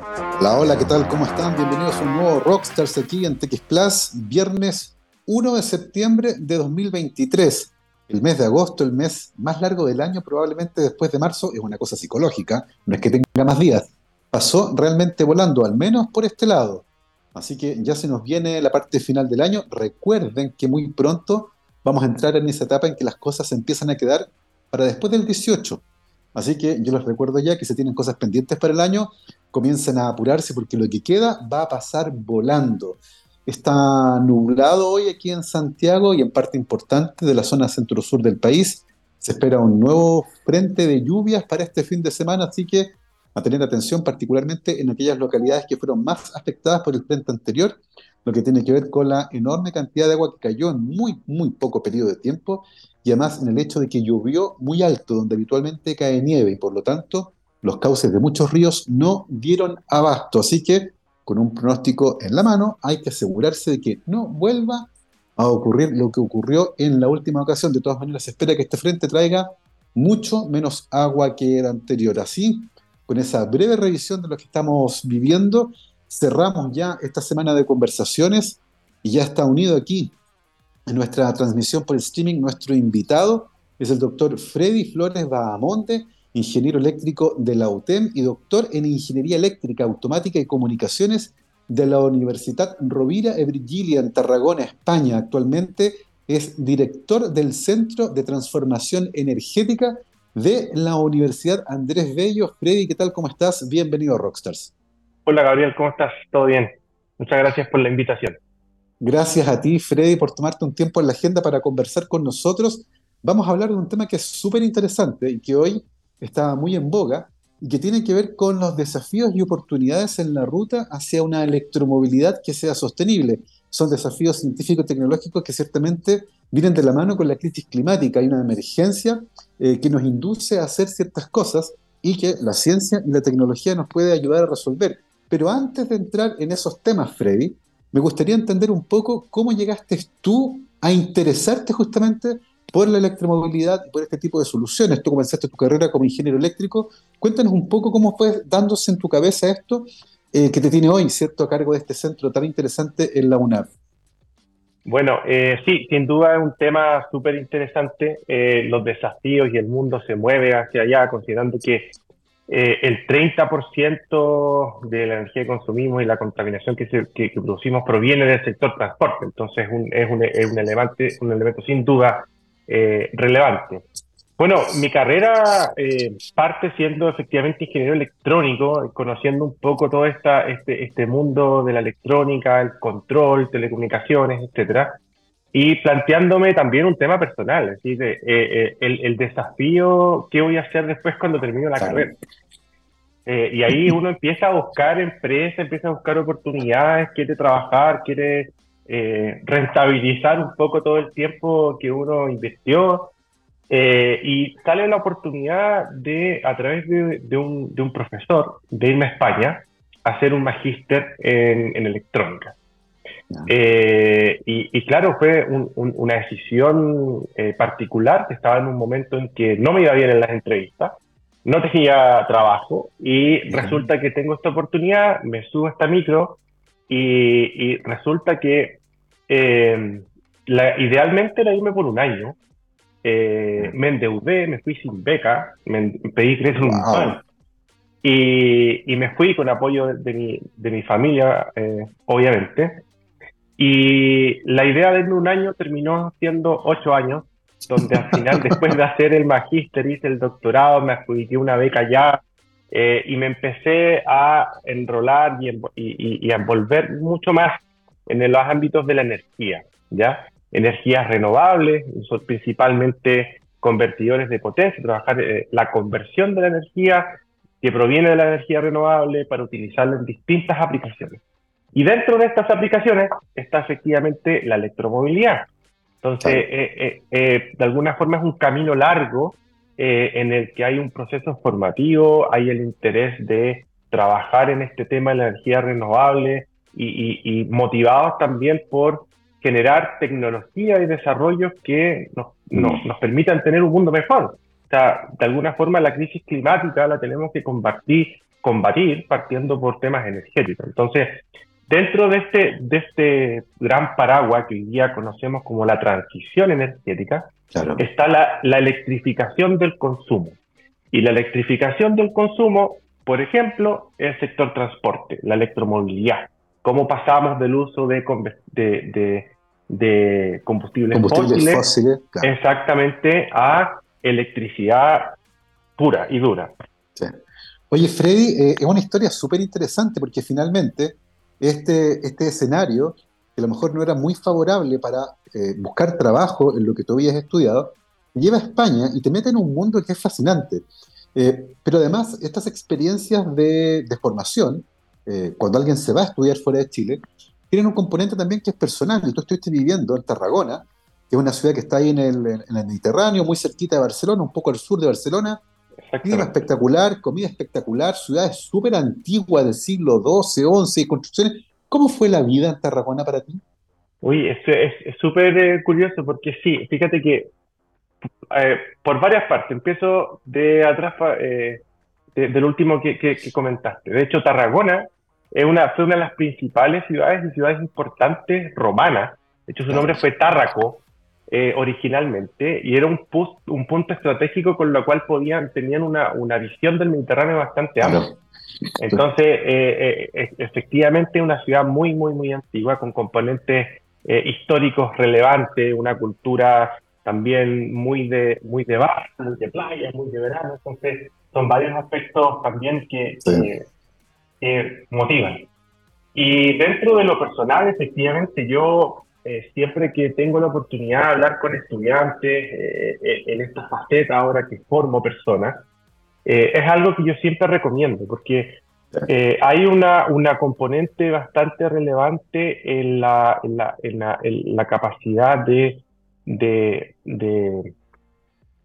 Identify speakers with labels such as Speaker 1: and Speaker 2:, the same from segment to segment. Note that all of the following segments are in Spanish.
Speaker 1: Hola, hola, ¿qué tal? ¿Cómo están? Bienvenidos a un nuevo Rockstars aquí en TX Plus, viernes 1 de septiembre de 2023. El mes de agosto, el mes más largo del año, probablemente después de marzo, es una cosa psicológica, no es que tenga más días. Pasó realmente volando, al menos por este lado. Así que ya se nos viene la parte final del año. Recuerden que muy pronto vamos a entrar en esa etapa en que las cosas empiezan a quedar para después del 18. Así que yo les recuerdo ya que si tienen cosas pendientes para el año, comiencen a apurarse porque lo que queda va a pasar volando. Está nublado hoy aquí en Santiago y en parte importante de la zona centro-sur del país. Se espera un nuevo frente de lluvias para este fin de semana, así que a tener atención particularmente en aquellas localidades que fueron más afectadas por el frente anterior, lo que tiene que ver con la enorme cantidad de agua que cayó en muy, muy poco periodo de tiempo y además en el hecho de que llovió muy alto, donde habitualmente cae nieve y por lo tanto los cauces de muchos ríos no dieron abasto. Así que, con un pronóstico en la mano, hay que asegurarse de que no vuelva a ocurrir lo que ocurrió en la última ocasión. De todas maneras, se espera que este frente traiga mucho menos agua que el anterior. Así, con esa breve revisión de lo que estamos viviendo, cerramos ya esta semana de conversaciones y ya está unido aquí en nuestra transmisión por streaming nuestro invitado, es el doctor Freddy Flores Bahamonte, ingeniero eléctrico de la UTEM y doctor en Ingeniería Eléctrica, Automática y Comunicaciones de la Universidad Rovira e en Tarragona, España. Actualmente es director del Centro de Transformación Energética de la Universidad Andrés Bello. Freddy, ¿qué tal? ¿Cómo estás? Bienvenido a Rockstars.
Speaker 2: Hola Gabriel, ¿cómo estás? ¿Todo bien? Muchas gracias por la invitación.
Speaker 1: Gracias a ti, Freddy, por tomarte un tiempo en la agenda para conversar con nosotros. Vamos a hablar de un tema que es súper interesante y que hoy está muy en boga y que tiene que ver con los desafíos y oportunidades en la ruta hacia una electromovilidad que sea sostenible. Son desafíos científico-tecnológicos que ciertamente vienen de la mano con la crisis climática. Hay una emergencia eh, que nos induce a hacer ciertas cosas y que la ciencia y la tecnología nos puede ayudar a resolver. Pero antes de entrar en esos temas, Freddy, me gustaría entender un poco cómo llegaste tú a interesarte justamente por la electromovilidad y por este tipo de soluciones. Tú comenzaste tu carrera como ingeniero eléctrico. Cuéntanos un poco cómo fue dándose en tu cabeza esto eh, que te tiene hoy, ¿cierto?, a cargo de este centro tan interesante en la UNAV.
Speaker 2: Bueno, eh, sí, sin duda es un tema súper interesante. Eh, los desafíos y el mundo se mueve hacia allá, considerando que el 30% de la energía que consumimos y la contaminación que, que, producimos proviene del sector transporte. Entonces un, es, un, es un, un elemento sin duda eh, relevante. Bueno, mi carrera eh, parte siendo efectivamente ingeniero electrónico, conociendo un poco todo esta, este, este mundo de la electrónica, el control, telecomunicaciones, etcétera, y planteándome también un tema personal, es decir, eh, el, el, desafío, ¿qué voy a hacer después cuando termino la carrera? y ahí uno empieza a buscar empresas, empieza a buscar oportunidades, quiere trabajar, quiere eh, rentabilizar un poco todo el tiempo que uno invirtió. Eh, y sale la oportunidad de, a través de, un, de, un, profesor, de irme a España a hacer un magíster en, en, electrónica. Eh, y, y, claro, fue una decisión particular, que estaba en un momento en que no me iba bien en las entrevistas, no tenía trabajo y resulta que tengo esta oportunidad, me subo a esta micro y, y resulta que eh, la, idealmente era irme por un año. Eh, me endeudé, me fui sin beca, me pedí crédito un banco. Y, y, me fui con apoyo de, mi, de mi, familia, eh, obviamente. Y la idea de un año terminó siendo ocho años, donde al final, después de hacer el magíster, hice el doctorado, me adjudiqué una beca ya, eh, y me empecé a enrolar y, y, y, a envolver mucho más en los ámbitos de la energía, ¿ya? Energías renovables, principalmente convertidores de potencia, trabajar eh, la conversión de la energía que proviene de la energía renovable para utilizarla en distintas aplicaciones. Y dentro de estas aplicaciones está efectivamente la electromovilidad. Entonces, eh, eh, de alguna forma es un camino largo en el que hay un proceso formativo, hay el interés de trabajar en este tema de la energía renovable, y, motivados también por generar tecnología y desarrollos que nos, nos, permitan tener un mundo mejor. O sea, de alguna forma la crisis climática la tenemos que combatir combatir partiendo por temas energéticos. Entonces, dentro de este, de este gran paraguas que hoy día conocemos como la transición energética, está la, la electrificación del consumo. Y la electrificación del consumo, por ejemplo, el sector transporte, la electromovilidad. Cómo pasamos del uso de, de, de, combustibles, fósiles, exactamente a electricidad pura y dura.
Speaker 1: Oye, Freddy, eh, es una historia súper interesante porque finalmente este, este escenario, que a lo mejor no era muy favorable para eh, buscar trabajo en lo que tú habías estudiado, lleva a España y te mete en un mundo que es fascinante. Eh, pero además, estas experiencias de, formación, cuando alguien se va a estudiar fuera de Chile, tienen un componente también que es personal. Y tú estuviste viviendo en Tarragona, que es una ciudad que está ahí en el, en el Mediterráneo, muy cerquita de Barcelona, un poco al sur de Barcelona, Clima espectacular, comida espectacular, ciudades súper antiguas del siglo XII, XI, construcciones. ¿Cómo fue la vida en Tarragona para ti?
Speaker 2: Uy, es súper eh, curioso porque sí, fíjate que eh, por varias partes, empiezo de atrás eh, del último que, comentaste. De hecho, Tarragona es una, fue una de las principales ciudades y ciudades importantes romanas. De hecho, su nombre fue Tárraco, eh, originalmente y era un, un punto estratégico con lo cual podían, tenían una, una visión del Mediterráneo bastante amplia. Entonces, eh, eh, efectivamente, una ciudad muy, muy, muy antigua, con componentes históricos relevantes, una cultura también muy de, muy de bar, muy de playa, muy de verano. Entonces, son varios aspectos también que, que motivan. Y dentro de lo personal, efectivamente, yo eh, siempre que tengo la oportunidad de hablar con estudiantes eh, eh, en esta faceta ahora que formo personas, es algo que yo siempre recomiendo, porque hay una, una componente bastante relevante en la, en la, en la, la capacidad de, de, de,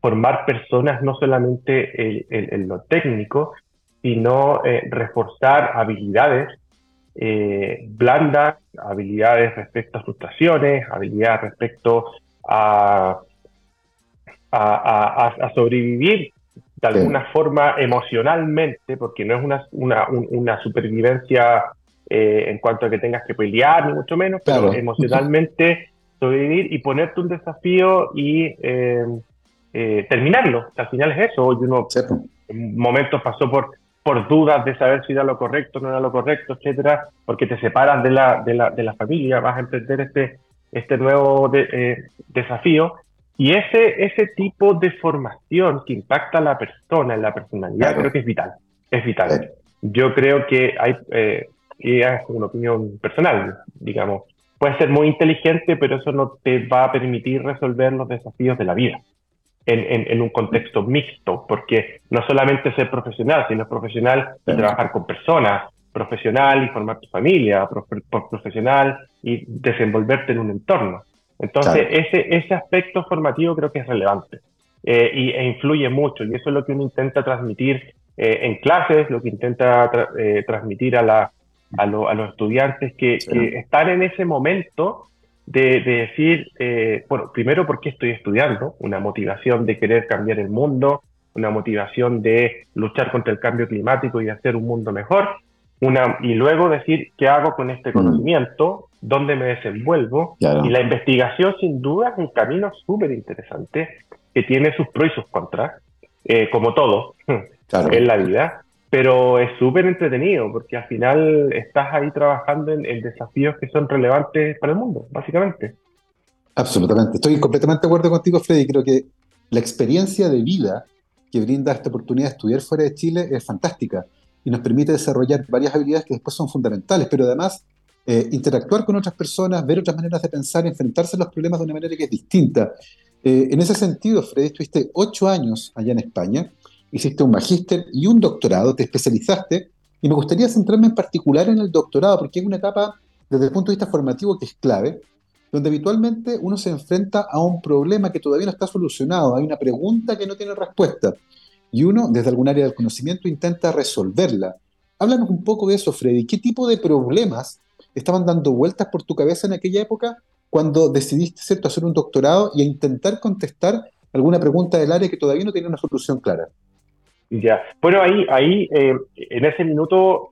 Speaker 2: formar personas, no solamente en, lo técnico, sino reforzar habilidades eh, blandas, habilidades respecto a frustraciones, habilidades respecto a, a, sobrevivir de alguna forma emocionalmente, porque no es una, una, una supervivencia eh, en cuanto a que tengas que pelear, ni mucho menos, pero emocionalmente sobrevivir y ponerte un desafío y eh, eh, terminarlo. Al final es eso. Uno en momentos pasó por por dudas de saber si era lo correcto, no era lo correcto, etcétera, porque te separas de la, de la, de la familia, vas a emprender este, este nuevo eh, desafío. Y ese, ese tipo de formación que impacta a la persona, en la personalidad, creo que es vital. Es vital. Yo creo que hay, eh, y es una opinión personal, digamos, puede ser muy inteligente, pero eso no te va a permitir resolver los desafíos de la vida en, un contexto mixto, porque no solamente ser profesional, sino profesional y trabajar con personas, profesional y formar tu familia, profesional y desenvolverte en un entorno. Entonces, ese, ese aspecto formativo creo que es relevante eh, y, e influye mucho, y eso es lo que uno intenta transmitir eh, en clases, lo que intenta eh, transmitir a, la, a, los estudiantes que, que, están en ese momento de, decir, eh, bueno, primero porque estoy estudiando, una motivación de querer cambiar el mundo, una motivación de luchar contra el cambio climático y hacer un mundo mejor, una, y luego decir qué hago con este mm. conocimiento, dónde me desenvuelvo, y la investigación sin duda es un camino súper interesante que tiene sus pros y sus contras, eh, como todo en la vida, pero es súper entretenido porque al final estás ahí trabajando en, desafíos que son relevantes para el mundo, básicamente.
Speaker 1: Absolutamente, estoy completamente de acuerdo contigo, Freddy. Creo que la experiencia de vida que brinda esta oportunidad de estudiar fuera de Chile es fantástica y nos permite desarrollar varias habilidades que después son fundamentales, pero además eh, interactuar con otras personas, ver otras maneras de pensar, enfrentarse a los problemas de una manera que es distinta. Eh, en ese sentido, Freddy, estuviste ocho años allá en España hiciste un magíster y un doctorado, te especializaste, y me gustaría centrarme en particular en el doctorado, porque es una etapa desde el punto de vista formativo que es clave, donde habitualmente uno se enfrenta a un problema que todavía no está solucionado, hay una pregunta que no tiene respuesta, y uno desde algún área del conocimiento intenta resolverla. Háblanos un poco de eso, Freddy. ¿Qué tipo de problemas estaban dando vueltas por tu cabeza en aquella época cuando decidiste hacer un doctorado y intentar contestar alguna pregunta del área que todavía no tiene una solución clara?
Speaker 2: Ya. Bueno, ahí, ahí eh, en ese minuto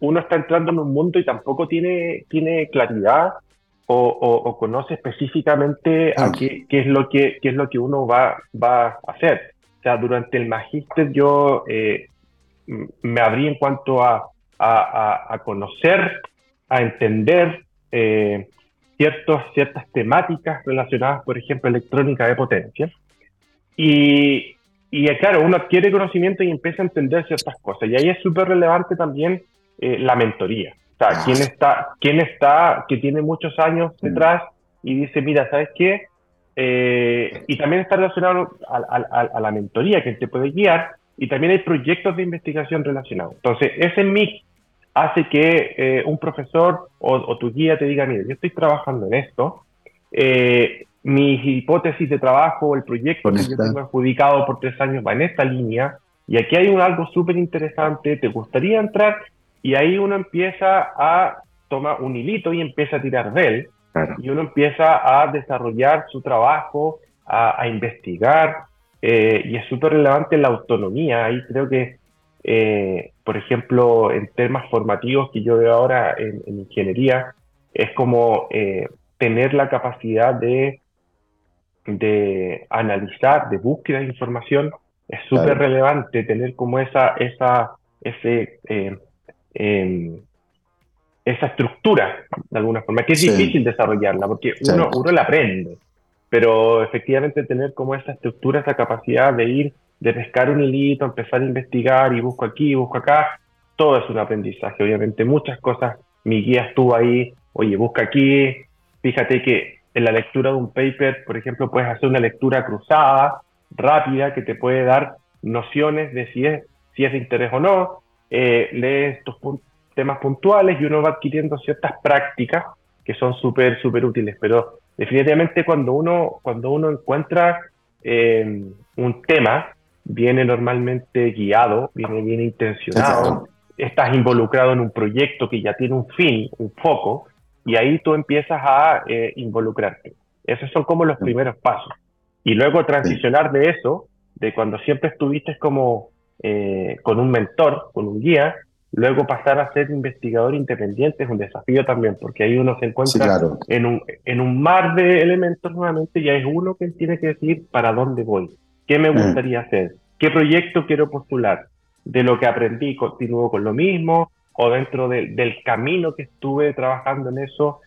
Speaker 2: uno está entrando en un mundo y tampoco tiene, tiene claridad o, conoce específicamente a qué, qué, es lo que, qué es lo que uno va, va a hacer. O sea, durante el magíster yo eh, me abrí en cuanto a, a, conocer, a entender eh, ciertos, ciertas temáticas relacionadas, por ejemplo, electrónica de potencia. Y, y claro, uno adquiere conocimiento y empieza a entender ciertas cosas. Y ahí es súper relevante también eh, la mentoría. O sea, quién está, quién está, que tiene muchos años mm. detrás y dice, mira, ¿sabes qué? Eh, y también está relacionado a, la mentoría que te puede guiar y también hay proyectos de investigación relacionados. Entonces, ese mix hace que eh, un profesor o, tu guía te diga, mira, yo estoy trabajando en esto, eh, mi hipótesis de trabajo el proyecto que yo tengo adjudicado por tres años va en esta línea y aquí hay un, algo súper interesante, te gustaría entrar y ahí uno empieza a tomar un hilito y empieza a tirar de él y uno empieza a desarrollar su trabajo, a, investigar eh, y es súper relevante la autonomía. Ahí creo que, eh, por ejemplo, en temas formativos que yo veo ahora en, ingeniería, es como eh, tener la capacidad de, de analizar, de búsqueda de información. Es súper relevante tener como esa, esa, ese esa estructura, de alguna forma, que es difícil desarrollarla, porque uno, uno la aprende, pero efectivamente tener como esa estructura, esa capacidad de ir, de pescar un hilito, empezar a investigar y busco aquí, busco acá, todo es un aprendizaje, obviamente. Muchas cosas, mi guía estuvo ahí, oye, busca aquí, fíjate que en la lectura de un paper, por ejemplo, puedes hacer una lectura cruzada, rápida, que te puede dar nociones de si es, si es de interés o no, eh, lee estos temas puntuales y uno va adquiriendo ciertas prácticas que son súper, súper útiles. Pero definitivamente cuando uno, cuando uno encuentra eh, un tema, viene normalmente guiado, viene bien intencionado, estás involucrado en un proyecto que ya tiene un fin, un foco, y ahí tú empiezas a eh, involucrarte. Esos son como los primeros pasos. Y luego transicionar de eso, de cuando siempre estuviste como eh, con un mentor, con un guía, luego pasar a ser investigador independiente es un desafío también, porque ahí uno se encuentra en, un, en un mar de elementos nuevamente y es uno que tiene que decir para dónde voy, qué me mm. gustaría hacer, qué proyecto quiero postular, de lo que aprendí continúo con lo mismo o dentro del camino que estuve trabajando en eso,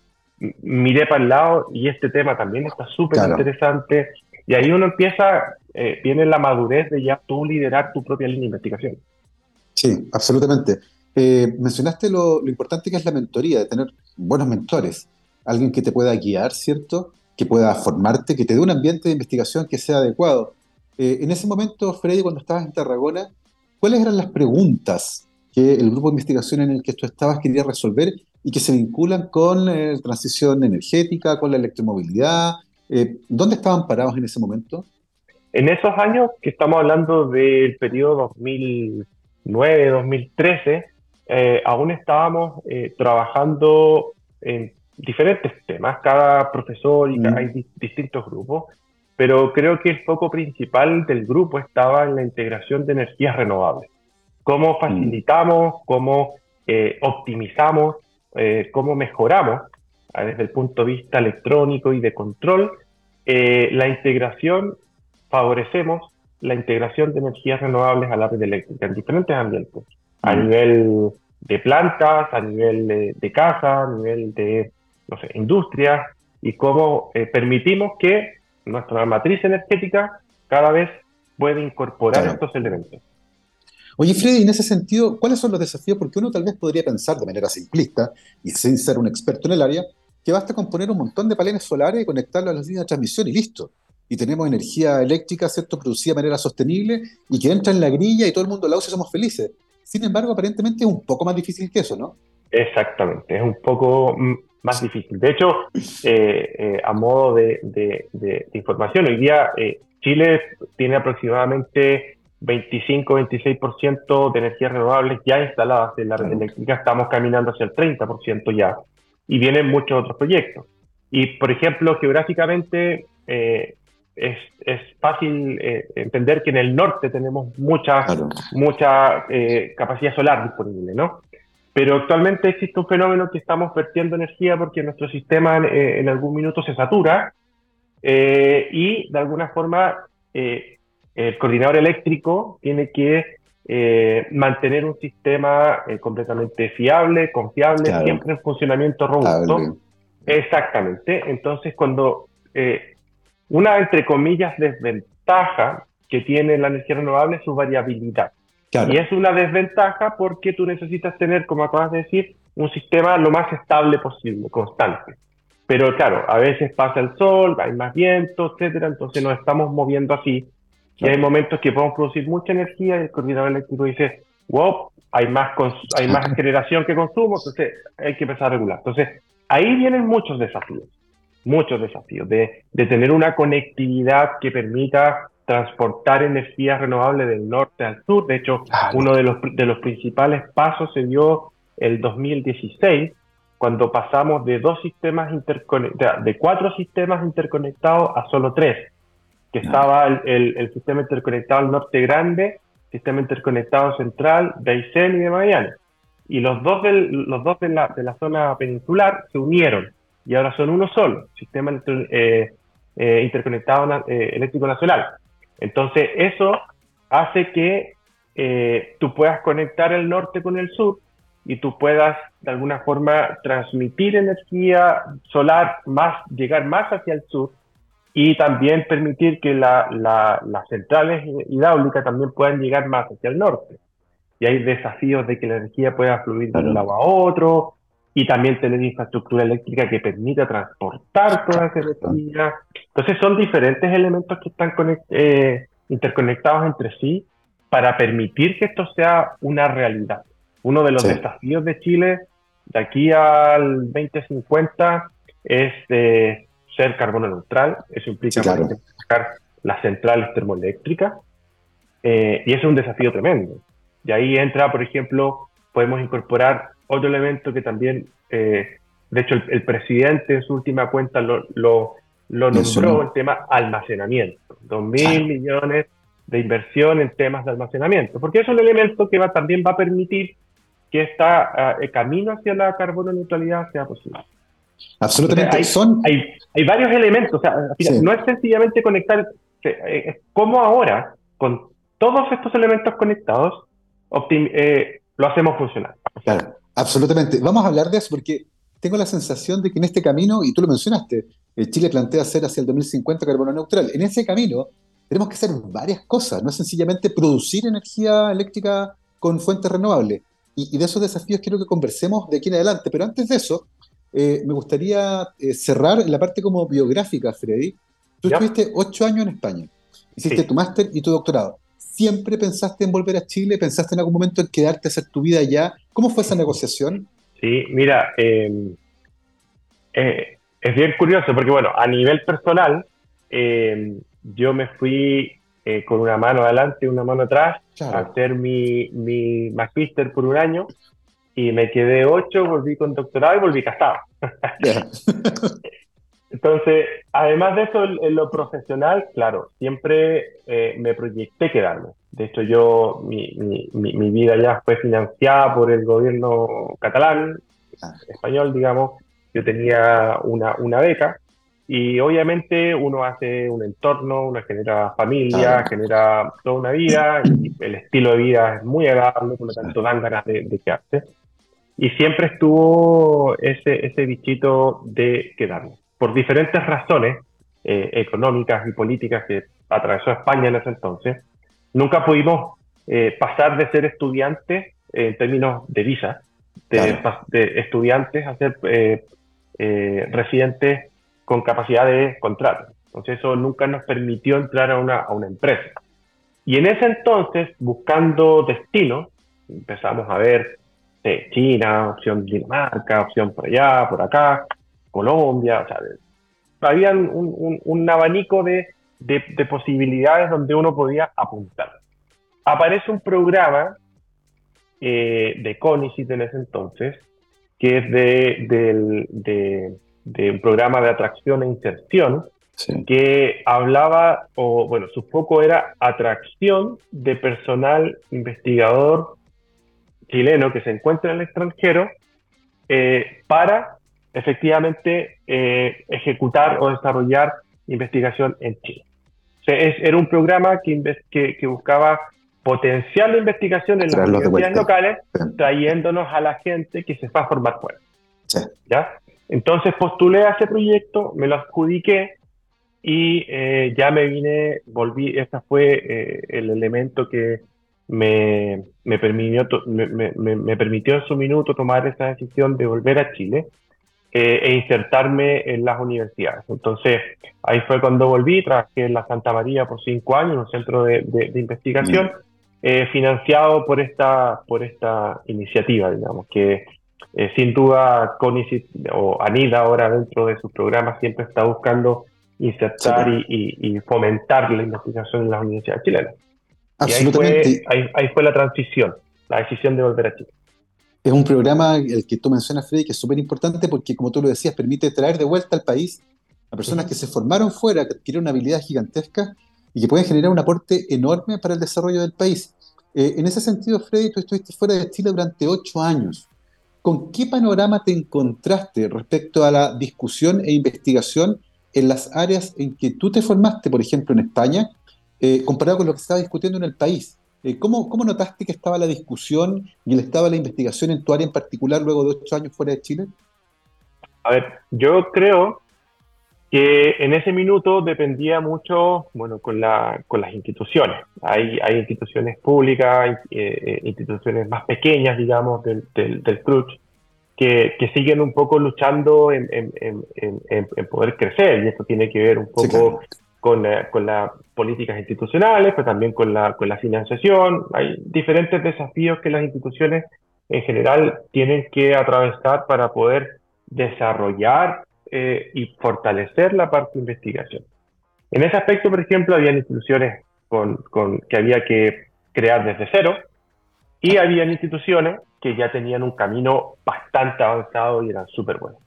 Speaker 2: miré para el lado y este tema también está súper interesante y ahí uno empieza, eh, viene la madurez de ya tú liderar tu propia línea de investigación.
Speaker 1: Sí, absolutamente. Eh, mencionaste lo, importante que es la mentoría, de tener buenos mentores, alguien que te pueda guiar, ¿cierto? Que pueda formarte, que te dé un ambiente de investigación que sea adecuado. Eh, en ese momento, Freddy, cuando estabas en Tarragona, ¿cuáles eran las preguntas que el grupo de investigación en el que tú estabas quería resolver y que se vinculan con la transición energética, con la electromovilidad, eh, ¿Dónde estaban parados en ese momento?
Speaker 2: En esos años, que estamos hablando del periodo 2009-2013, eh, aún estábamos eh, trabajando en diferentes temas, cada profesor y hay distintos grupos, pero creo que el foco principal del grupo estaba en la integración de energías renovables. Cómo facilitamos, cómo optimizamos, cómo mejoramos desde el punto de vista electrónico y de control, eh, la integración, favorecemos la integración de energías renovables a la red eléctrica en diferentes ambientes, a nivel de plantas, a nivel de, casa, a nivel de, no sé, industria, y cómo eh, permitimos que nuestra matriz energética cada vez pueda incorporar estos elementos.
Speaker 1: Oye, Freddy, en ese sentido, ¿cuáles son los desafíos? Porque uno tal vez podría pensar de manera simplista y sin ser un experto en el área, que basta con poner un montón de paneles solares y conectarlos a las líneas de transmisión y listo. Y tenemos energía eléctrica, ¿cierto?, producida de manera sostenible y que entra en la grilla y todo el mundo la usa y somos felices. Sin embargo, aparentemente es un poco más difícil que eso, ¿no?
Speaker 2: Exactamente, es un poco más difícil. De hecho, eh, eh, a modo de, información, hoy día eh, Chile tiene aproximadamente 25-26% de energías renovables ya instaladas en la red eléctrica. Estamos caminando hacia el 30% ya y vienen muchos otros proyectos. Y, por ejemplo, geográficamente, eh, es, es fácil eh, entender que en el norte tenemos mucha, mucha eh, capacidad solar disponible, ¿no? Pero actualmente existe un fenómeno que estamos vertiendo energía porque nuestro sistema eh, en algún minuto se satura y de alguna forma el coordinador eléctrico tiene que mantener un sistema completamente fiable, confiable, siempre en funcionamiento robusto. Exactamente. Entonces, cuando una, entre comillas, desventaja que tiene la energía renovable es su variabilidad. Y es una desventaja porque tú necesitas tener, como acabas de decir, un sistema lo más estable posible, constante. Pero claro, a veces pasa el sol, hay más viento, etcétera, entonces nos estamos moviendo así. Y hay momentos que podemos producir mucha energía y el coordinador eléctrico dice, wow, hay más, hay más generación que consumo, entonces hay que empezar a regular. Entonces, ahí vienen muchos desafíos muchos desafíos, de, de tener una conectividad que permita transportar energías renovables del norte al sur. De hecho, uno de los, de los principales pasos se dio el 2016, cuando pasamos de dos sistemas interconectados, de cuatro sistemas interconectados a solo tres, que estaba el, el, sistema interconectado al norte grande, sistema interconectado central de Aysén y de Magallanes. Y los dos, del, los dos de, la, de la zona peninsular se unieron y ahora son uno solo, Sistema eh, eh, Interconectado eh, Eléctrico Nacional. Entonces, eso hace que tú puedas conectar el norte con el sur y tú puedas de alguna forma transmitir energía solar, más, llegar más hacia el sur y también permitir que la, las centrales hidráulicas también puedan llegar más hacia el norte. Y hay desafíos de que la energía pueda fluir de un lado a otro, y también tener infraestructura eléctrica que permita transportar toda esa energía. Entonces son diferentes elementos que están eh, interconectados entre sí para permitir que esto sea una realidad. Uno de los desafíos de Chile de aquí al 2050 es eh, ser carbono neutral. Eso implica sacar las centrales termoeléctricas eh, y eso es un desafío tremendo. Y ahí entra, por ejemplo, podemos incorporar otro elemento que también, eh, de hecho, el, presidente en su última cuenta lo, lo, nombró, el tema almacenamiento. Dos mil millones de inversión en temas de almacenamiento, porque es un elemento que va, también va a permitir que este camino hacia la carbono neutralidad sea posible.
Speaker 1: Absolutamente.
Speaker 2: hay,
Speaker 1: Son...
Speaker 2: hay, hay, varios elementos, o sea, no es sencillamente conectar, eh, es como ahora, con todos estos elementos conectados, lo hacemos funcionar.
Speaker 1: Claro. Absolutamente. Vamos a hablar de eso porque tengo la sensación de que en este camino, y tú lo mencionaste, eh, Chile plantea ser hacia el 2050 carbono neutral. En ese camino tenemos que hacer varias cosas, no es sencillamente producir energía eléctrica con fuentes renovables. Y, de esos desafíos quiero que conversemos de aquí en adelante. Pero antes de eso, eh, me gustaría eh, cerrar la parte como biográfica, Freddy. Tú estuviste ocho años en España, hiciste tu máster y tu doctorado. ¿Siempre pensaste en volver a Chile? ¿Pensaste en algún momento en quedarte a hacer tu vida allá? ¿Cómo fue esa negociación?
Speaker 2: Sí, mira, em, eh, es bien curioso porque, bueno, a nivel personal, yo me fui eh, con una mano adelante y una mano atrás a hacer mi, mi magíster por un año y me quedé ocho, volví con doctorado y volví casado. Entonces, además de eso, en, lo profesional, claro, siempre eh, me proyecté quedarme. De hecho, yo, mi, mi, mi, vida ya fue financiada por el gobierno catalán, español, digamos. Yo tenía una, una beca y obviamente uno hace un entorno, uno genera familia, genera toda una vida, y el estilo de vida es muy agradable, por lo tanto dan ganas de, de quedarse. Y siempre estuvo ese, ese bichito de quedarme por diferentes razones eh, económicas y políticas que atravesó España en ese entonces, nunca pudimos eh, pasar de ser estudiantes en términos de visa, de, estudiantes a ser eh, residentes con capacidad de contrato. Entonces eso nunca nos permitió entrar a una, a una empresa. Y en ese entonces, buscando destino, empezamos a ver China, opción Dinamarca, opción por allá, por acá, Colombia, o sea, había un, abanico de, posibilidades donde uno podía apuntar. Aparece un programa eh, de CONICIT en ese entonces, que es de, un programa de atracción e inserción, que hablaba, o bueno, su foco era atracción de personal investigador chileno que se encuentra en el extranjero eh, para efectivamente eh, ejecutar o desarrollar investigación en Chile. era un programa que, que, buscaba potenciar la investigación en las universidades locales, trayéndonos a la gente que se va a formar fuera. ¿Ya? Entonces postulé a ese proyecto, me lo adjudiqué y eh, ya me vine, volví, ese fue el elemento que me, me permitió, me, me, permitió en su minuto tomar esa decisión de volver a Chile eh, e insertarme en las universidades. Entonces, ahí fue cuando volví, trabajé en la Santa María por cinco años, un centro de, de, investigación, financiado por esta, por esta iniciativa, digamos, que sin duda CONICIT o ANIDA ahora dentro de sus programas siempre está buscando insertar y, fomentar la investigación en las universidades chilenas. Absolutamente. Y ahí fue, la transición, la decisión de volver a Chile.
Speaker 1: Es un programa, el que tú mencionas, Freddy, que es súper importante porque, como tú lo decías, permite traer de vuelta al país a personas que se formaron fuera, que adquirieron habilidades gigantescas y que pueden generar un aporte enorme para el desarrollo del país. Eh, en ese sentido, Freddy, tú estuviste fuera de Chile durante ocho años. ¿Con qué panorama te encontraste respecto a la discusión e investigación en las áreas en que tú te formaste, por ejemplo, en España, eh, comparado con lo que se estaba discutiendo en el país. Eh, ¿cómo, ¿cómo, notaste que estaba la discusión y el estado de la investigación en tu área en particular luego de ocho años fuera de Chile?
Speaker 2: A ver, yo creo que en ese minuto dependía mucho, bueno, con, la, con las instituciones. Hay, hay instituciones públicas, eh, instituciones más pequeñas, digamos, del, del, del que, siguen un poco luchando en, poder crecer, y esto tiene que ver un poco con, las políticas institucionales, pero también con la, con la financiación. Hay diferentes desafíos que las instituciones en general tienen que atravesar para poder desarrollar eh, y fortalecer la parte de investigación. En ese aspecto, por ejemplo, había instituciones con, con, que había que crear desde cero y había instituciones que ya tenían un camino bastante avanzado y eran súper buenos.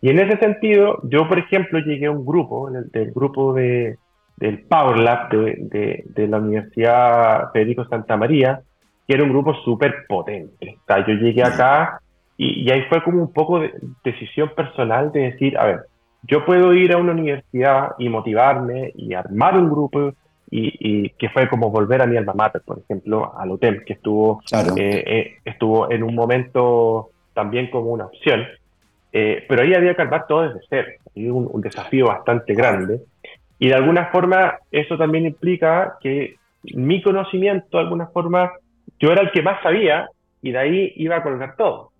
Speaker 2: Y en ese sentido, yo, por ejemplo, llegué a un grupo, del grupo de, del Power Lab de, de, la Universidad Federico Santa María, que era un grupo súper potente. O sea, yo llegué acá y, y, ahí fue como un poco de decisión personal de decir, a ver, yo puedo ir a una universidad y motivarme y armar un grupo y, que fue como volver a mi alma mater, por ejemplo, al hotel, que estuvo, eh, eh, estuvo en un momento también como una opción, eh, pero ahí había que armar todo desde cero, un, un desafío bastante grande, y de alguna forma eso también implica que mi conocimiento, de alguna forma, yo era el que más sabía y de ahí iba a colgar todo.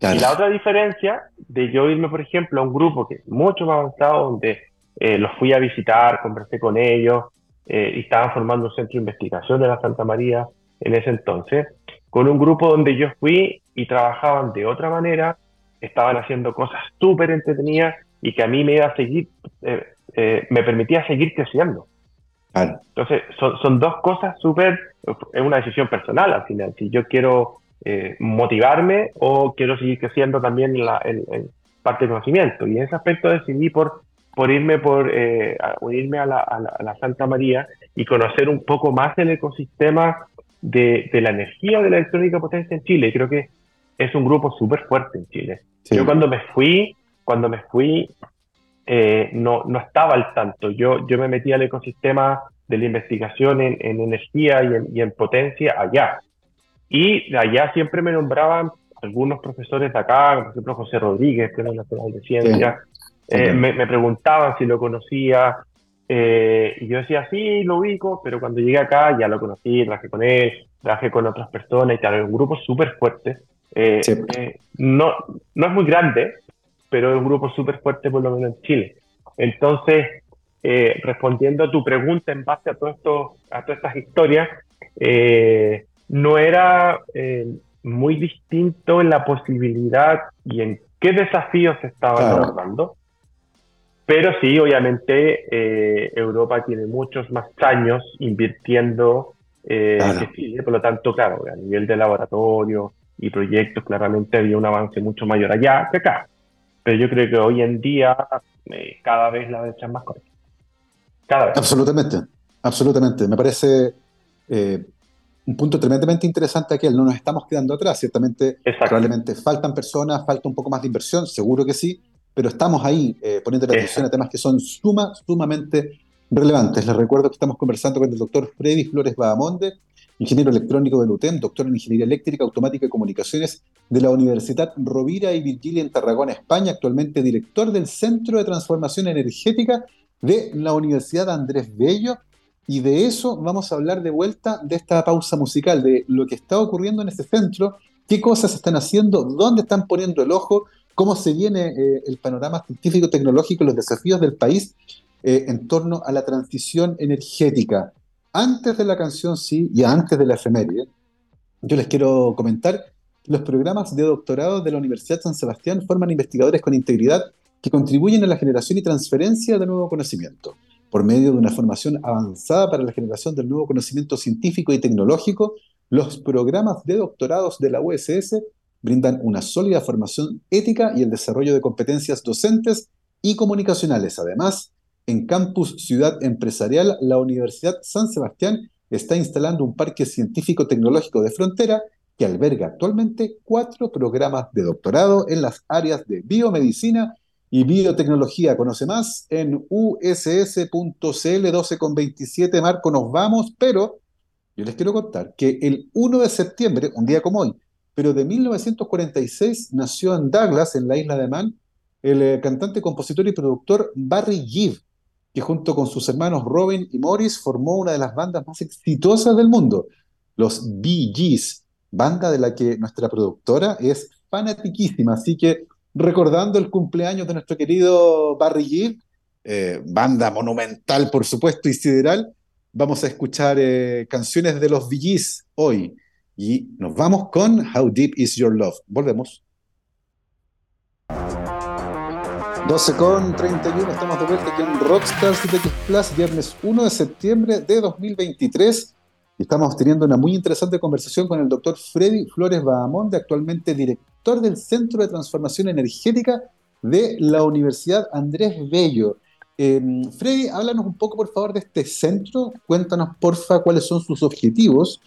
Speaker 2: Y la otra diferencia de yo irme, por ejemplo, a un grupo que es mucho más avanzado, donde los fui a visitar, conversé con ellos, eh, y estaban formando un centro de investigación de la Santa María en ese entonces, con un grupo donde yo fui y trabajaban de otra manera, estaban haciendo cosas súper entretenidas y que a mí me iba a seguir, eh, eh, me permitía seguir creciendo. Entonces, son, son, dos cosas súper, es una decisión personal al final, si yo quiero motivarme o quiero seguir creciendo también en, la, en parte de conocimiento. Y en ese aspecto decidí por por irme por eh, a unirme a la, Santa María y conocer un poco más el ecosistema de, la energía de la electrónica potencia en Chile. Creo que es un grupo súper fuerte en Chile. Yo cuando me fui, cuando me fui, eh, no, no estaba al tanto. Yo, yo me metí al ecosistema de la investigación en, energía y en, y en, potencia allá. Y allá siempre me nombraban algunos profesores de acá, por ejemplo José Rodríguez, que es Nacional de Ciencia, eh, me, preguntaban si lo conocía, eh, y yo decía, sí, lo ubico, pero cuando llegué acá ya lo conocí, trabajé con él, trabajé con otras personas y tal, un grupo súper fuerte. Eh, no, no es muy grande, pero es un grupo súper fuerte por lo menos en Chile. Entonces, respondiendo a tu pregunta en base a, todo esto, a todas estas historias, no era muy distinto en la posibilidad y en qué desafíos se estaban abordando. Pero sí, obviamente, eh, Europa tiene muchos más años invirtiendo eh, por lo tanto, claro, a nivel de laboratorio y proyectos, claramente había un avance mucho mayor allá que acá. Pero yo creo que hoy en día eh, cada vez la brecha es más corta.
Speaker 1: cada vez. Absolutamente, absolutamente. Me parece eh, un punto tremendamente interesante aquí. No nos estamos quedando atrás. Ciertamente, probablemente faltan personas, falta un poco más de inversión, seguro que sí, pero estamos ahí eh, poniendo la atención a temas que son suma, sumamente relevantes. Les recuerdo que estamos conversando con el doctor Freddy Flores Bahamonde, ingeniero electrónico del UTEM, doctor en Ingeniería Eléctrica, Automática y Comunicaciones de la Universidad Rovira y Virgilia en Tarragona, España, actualmente director del Centro de Transformación Energética de la Universidad Andrés Bello. Y de eso vamos a hablar de vuelta de esta pausa musical, de lo que está ocurriendo en ese centro, qué cosas están haciendo, dónde están poniendo el ojo, cómo se viene eh, el panorama científico, tecnológico, los desafíos del país eh, en torno a la transición energética. Antes de la canción, sí, y antes de la efeméride, yo les quiero comentar los programas de doctorado de la Universidad San Sebastián forman investigadores con integridad que contribuyen a la generación y transferencia de nuevo conocimiento. Por medio de una formación avanzada para la generación del nuevo conocimiento científico y tecnológico, los programas de doctorados de la USS brindan una sólida formación ética y el desarrollo de competencias docentes y comunicacionales. Además, en Campus Ciudad Empresarial, la Universidad San Sebastián está instalando un parque científico-tecnológico de frontera que alberga actualmente cuatro programas de doctorado en las áreas de biomedicina y biotecnología. Conoce más en uss.cl 12.27. Marco, nos vamos, pero yo les quiero contar que el 1 de septiembre, un día como hoy, pero de 1946, nació en Douglas, en la isla de Man, el eh, cantante, compositor y productor Barry Gibb, que junto con sus hermanos Robin y Morris formó una de las bandas más exitosas del mundo, los Bee Gees banda de la que nuestra productora es fanatiquísima. Así que recordando el cumpleaños de nuestro querido Barry Gibb, eh, banda monumental por supuesto y sideral, vamos a escuchar eh, canciones de los VGs hoy. Y nos vamos con How Deep Is Your Love. Volvemos. 12 con 31, estamos de vuelta aquí en Rockstars TX Plus, viernes 1 de septiembre de 2023. Estamos teniendo una muy interesante conversación con el doctor Freddy Flores Bahamonde, actualmente director del Centro de Transformación Energética de la Universidad Andrés Bello. Em, Freddy, háblanos un poco, por favor, de este centro. Cuéntanos, porfa, cuáles son sus objetivos,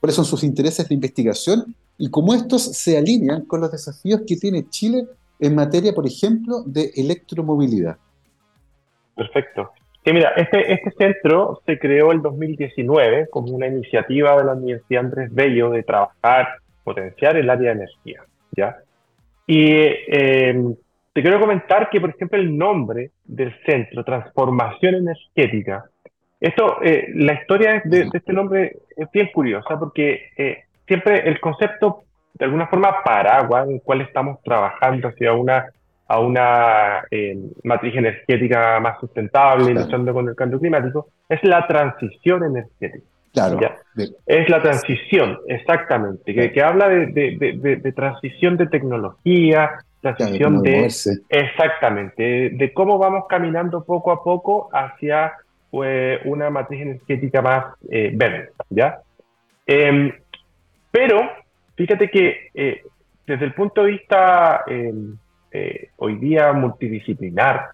Speaker 1: cuáles son sus intereses de investigación y cómo estos se alinean con los desafíos que tiene Chile en materia, por ejemplo, de electromovilidad.
Speaker 2: Perfecto. Sí, mira, este, este centro se creó en 2019 como una iniciativa de la Universidad Andrés Bello de trabajar, potenciar el área de energía, ¿ya? Y em, te quiero comentar que, por ejemplo, el nombre del centro, Transformación Energética, esto, eh, la historia de, este nombre es bien curiosa porque eh, siempre el concepto, de alguna forma, paraguas en el cual estamos trabajando hacia una a una eh, matriz energética más sustentable, luchando con el cambio climático, es la transición energética.
Speaker 1: Claro.
Speaker 2: Es la transición, exactamente, que, que habla de, de, de, transición de tecnología, transición de... exactamente, de cómo vamos caminando poco a poco hacia pues, una matriz energética más eh, verde, ¿ya? Em, pero, fíjate que eh, desde el punto de vista em, eh, hoy día multidisciplinar,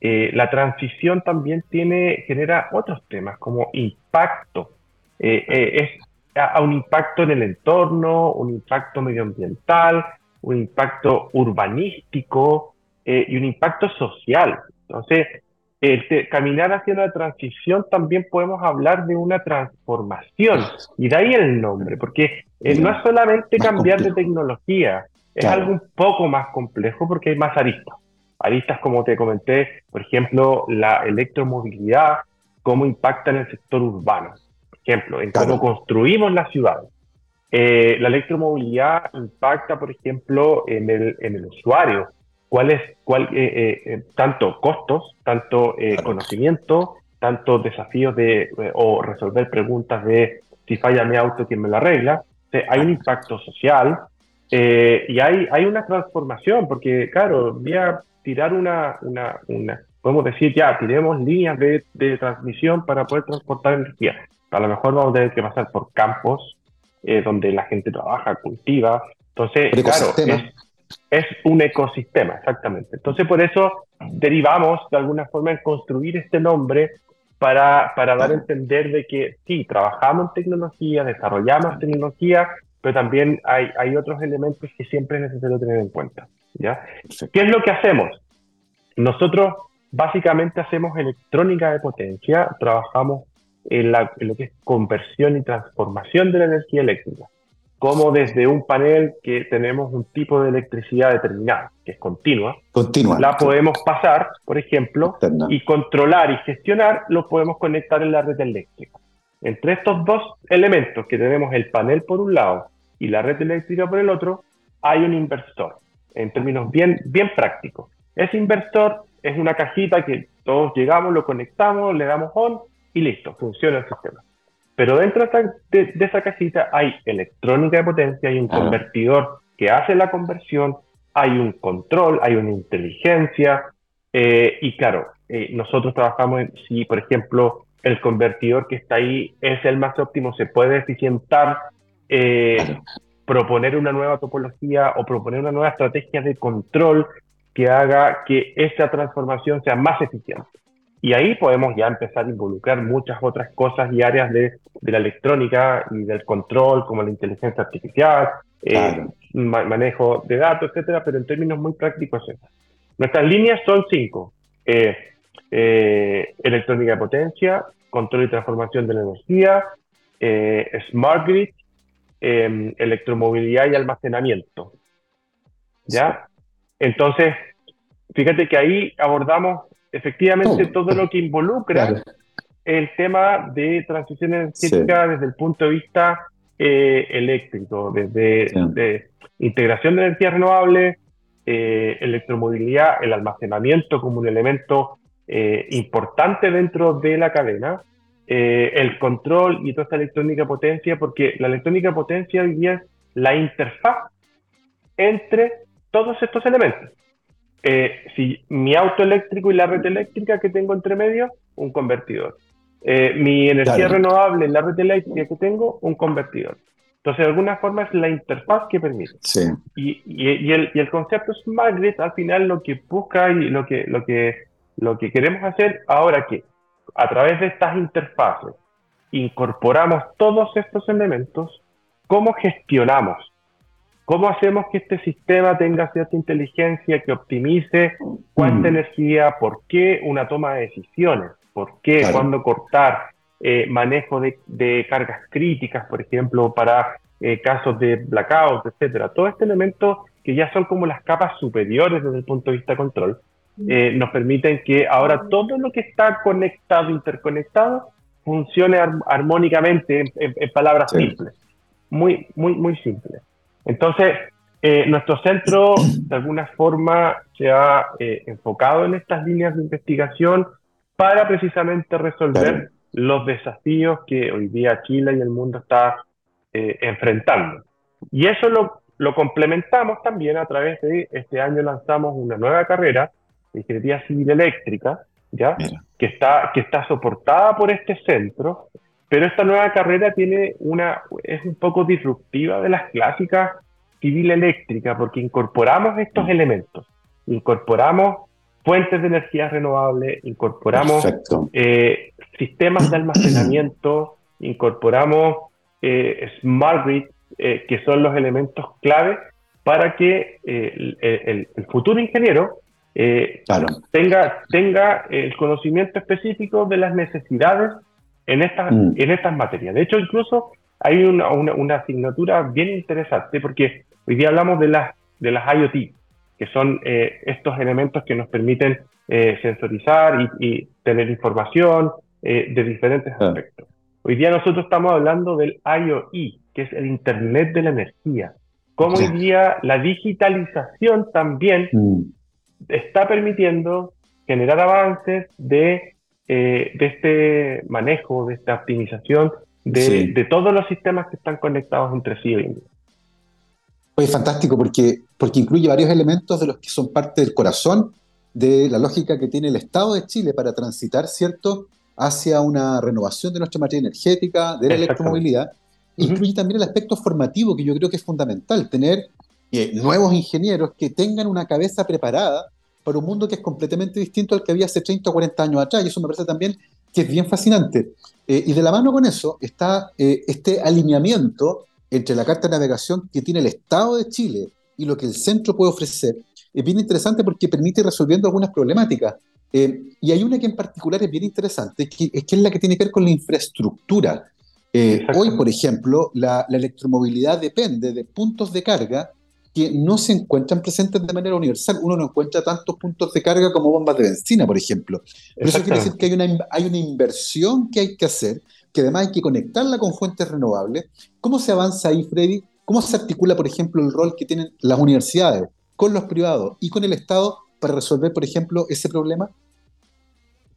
Speaker 2: eh, la transición también tiene, genera otros temas como impacto. Es a, un impacto en el entorno, un impacto medioambiental, un impacto urbanístico y un impacto social. Entonces, caminar hacia la transición también podemos hablar de una transformación. Y de ahí el nombre, porque no es solamente cambiar de tecnología, es algo un poco más complejo porque hay más aristas. Aristas, como te comenté, por ejemplo, la electromovilidad, cómo impacta en el sector urbano. Por ejemplo, en cómo construimos la ciudad. Eh, la electromovilidad impacta, por ejemplo, en el, en el usuario. ¿Cuál es, cuál, eh, eh, tanto costos, tanto conocimiento, tanto desafíos de, o resolver preguntas de si falla mi auto, ¿quién me la arregla? hay un impacto social, eh, y hay, hay una transformación, porque claro, voy a tirar una, una, una podemos decir ya, tiremos líneas de, de, transmisión para poder transportar energía. A lo mejor vamos a tener que pasar por campos eh, donde la gente trabaja, cultiva. Entonces, claro, es, es, un ecosistema, exactamente. Entonces, por eso derivamos de alguna forma en construir este nombre para, para dar a entender de que sí, trabajamos en tecnología, desarrollamos tecnología, pero también hay, hay otros elementos que siempre es necesario tener en cuenta. ¿ya? ¿Qué es lo que hacemos? Nosotros básicamente hacemos electrónica de potencia, trabajamos en, la, en lo que es conversión y transformación de la energía eléctrica como desde un panel que tenemos un tipo de electricidad determinada, que es continua,
Speaker 1: continua
Speaker 2: la podemos pasar, por ejemplo, y controlar y gestionar, lo podemos conectar en la red eléctrica. Entre estos dos elementos que tenemos el panel por un lado y la red eléctrica por el otro, hay un inversor, en términos bien, bien prácticos. Ese inversor es una cajita que todos llegamos, lo conectamos, le damos on y listo, funciona el sistema. Pero dentro de, esa cajita hay electrónica de potencia, hay un convertidor que hace la conversión, hay un control, hay una inteligencia. Eh, y claro, eh, nosotros trabajamos en si, por ejemplo, el convertidor que está ahí es el más óptimo, se puede eficientar, eh, proponer una nueva topología o proponer una nueva estrategia de control que haga que esa transformación sea más eficiente. Y ahí podemos ya empezar a involucrar muchas otras cosas y áreas de, de la electrónica y del control, como la inteligencia artificial, eh, manejo de datos, etcétera, pero en términos muy prácticos. Nuestras líneas son cinco. Eh, eh, electrónica de potencia, control y transformación de la energía, smart grid, em, electromovilidad y almacenamiento. ¿Ya? Entonces, fíjate que ahí abordamos efectivamente todo. lo que involucra el tema de transición energética desde el punto de vista eh, eléctrico, desde integración de energías renovables, eh, electromovilidad, el almacenamiento como un elemento eh, importante dentro de la cadena, el control y toda esta electrónica potencia, porque la electrónica potencia hoy día es la interfaz entre todos estos elementos. Eh, si mi auto eléctrico y la red eléctrica que tengo entre medio, un convertidor. Eh, mi energía renovable en la red eléctrica que tengo, un convertidor. Entonces, de alguna forma es la interfaz que permite.
Speaker 1: Sí.
Speaker 2: Y, y, el, y, el, concepto Smart Grid al final lo que busca y lo que, lo que, lo que queremos hacer ahora que a través de estas interfaces incorporamos todos estos elementos, ¿cómo gestionamos ¿Cómo hacemos que este sistema tenga cierta inteligencia que optimice cuánta mm. energía, por qué una toma de decisiones, por qué, cuándo cortar, eh, manejo de, cargas críticas, por ejemplo, para eh, casos de blackout, etcétera? Todo este elemento que ya son como las capas superiores desde el punto de vista control, eh, nos permiten que ahora todo lo que está conectado, interconectado, funcione armónicamente en, palabras simples. Muy, muy, muy simples. Entonces, eh, nuestro centro de alguna forma se ha eh, enfocado en estas líneas de investigación para precisamente resolver los desafíos que hoy día Chile y el mundo está eh, enfrentando. Y eso lo, lo, complementamos también a través de este año lanzamos una nueva carrera de ingeniería civil eléctrica, ¿ya? Que, está, que está soportada por este centro pero esta nueva carrera tiene una, es un poco disruptiva de las clásicas civil eléctrica, porque incorporamos estos elementos, incorporamos fuentes de energía renovable, incorporamos eh, sistemas de almacenamiento, incorporamos eh, smart grid, eh, que son los elementos clave para que el, futuro ingeniero tenga, tenga el conocimiento específico de las necesidades en estas, mm. en estas materias. De hecho, incluso hay una, una, asignatura bien interesante porque hoy día hablamos de las, de las IoT, que son eh, estos elementos que nos permiten eh, sensorizar y, tener información eh, de diferentes ah. aspectos. Hoy día nosotros estamos hablando del IoE, que es el Internet de la Energía. Cómo hoy día la digitalización también mm. está permitiendo generar avances de eh, de este manejo, de esta optimización de, todos los sistemas que están conectados entre sí hoy en día.
Speaker 1: Oye, fantástico, porque, porque incluye varios elementos de los que son parte del corazón de la lógica que tiene el Estado de Chile para transitar, ¿cierto?, hacia una renovación de nuestra materia energética, de la electromovilidad. Incluye también el aspecto formativo, que yo creo que es fundamental, tener eh, nuevos ingenieros que tengan una cabeza preparada para un mundo que es completamente distinto al que había hace 30 o 40 años atrás. Y eso me parece también que es bien fascinante. y de la mano con eso está este alineamiento entre la carta de navegación que tiene el Estado de Chile y lo que el centro puede ofrecer. Es bien interesante porque permite ir resolviendo algunas problemáticas. y hay una que en particular es bien interesante, que, es que es la que tiene que ver con la infraestructura. hoy, por ejemplo, la, la, electromovilidad depende de puntos de carga que no se encuentran presentes de manera universal. Uno no encuentra tantos puntos de carga como bombas de benzina, por ejemplo. Pero eso quiere decir que hay una, hay una inversión que hay que hacer, que además hay que conectarla con fuentes renovables. ¿Cómo se avanza ahí, Freddy? ¿Cómo se articula, por ejemplo, el rol que tienen las universidades con los privados y con el Estado para resolver, por ejemplo, ese problema?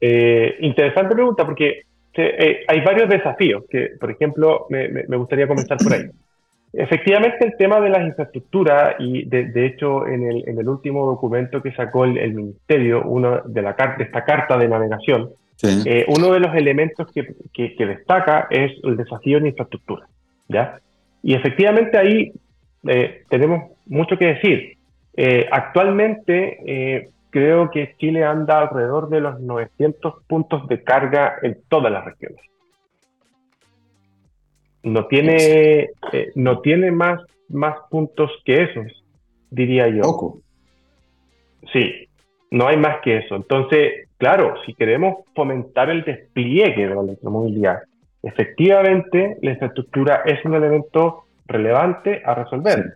Speaker 2: Eh, interesante pregunta, porque eh, hay varios desafíos que, por ejemplo, me, me gustaría comenzar por ahí. Efectivamente, el tema de las infraestructuras, y de, hecho en el, en el, último documento que sacó el, Ministerio, uno de, la, de esta carta de navegación, eh, uno de los elementos que, que, destaca es el desafío en infraestructura. ¿ya? Y efectivamente ahí eh, tenemos mucho que decir. Eh, actualmente creo que Chile anda alrededor de los 900 puntos de carga en todas las regiones no tiene, eh, no tiene más, más puntos que esos, diría yo.
Speaker 1: Poco.
Speaker 2: Sí, no hay más que eso. Entonces, claro, si queremos fomentar el despliegue de la electromovilidad, efectivamente la infraestructura es un elemento relevante a resolver.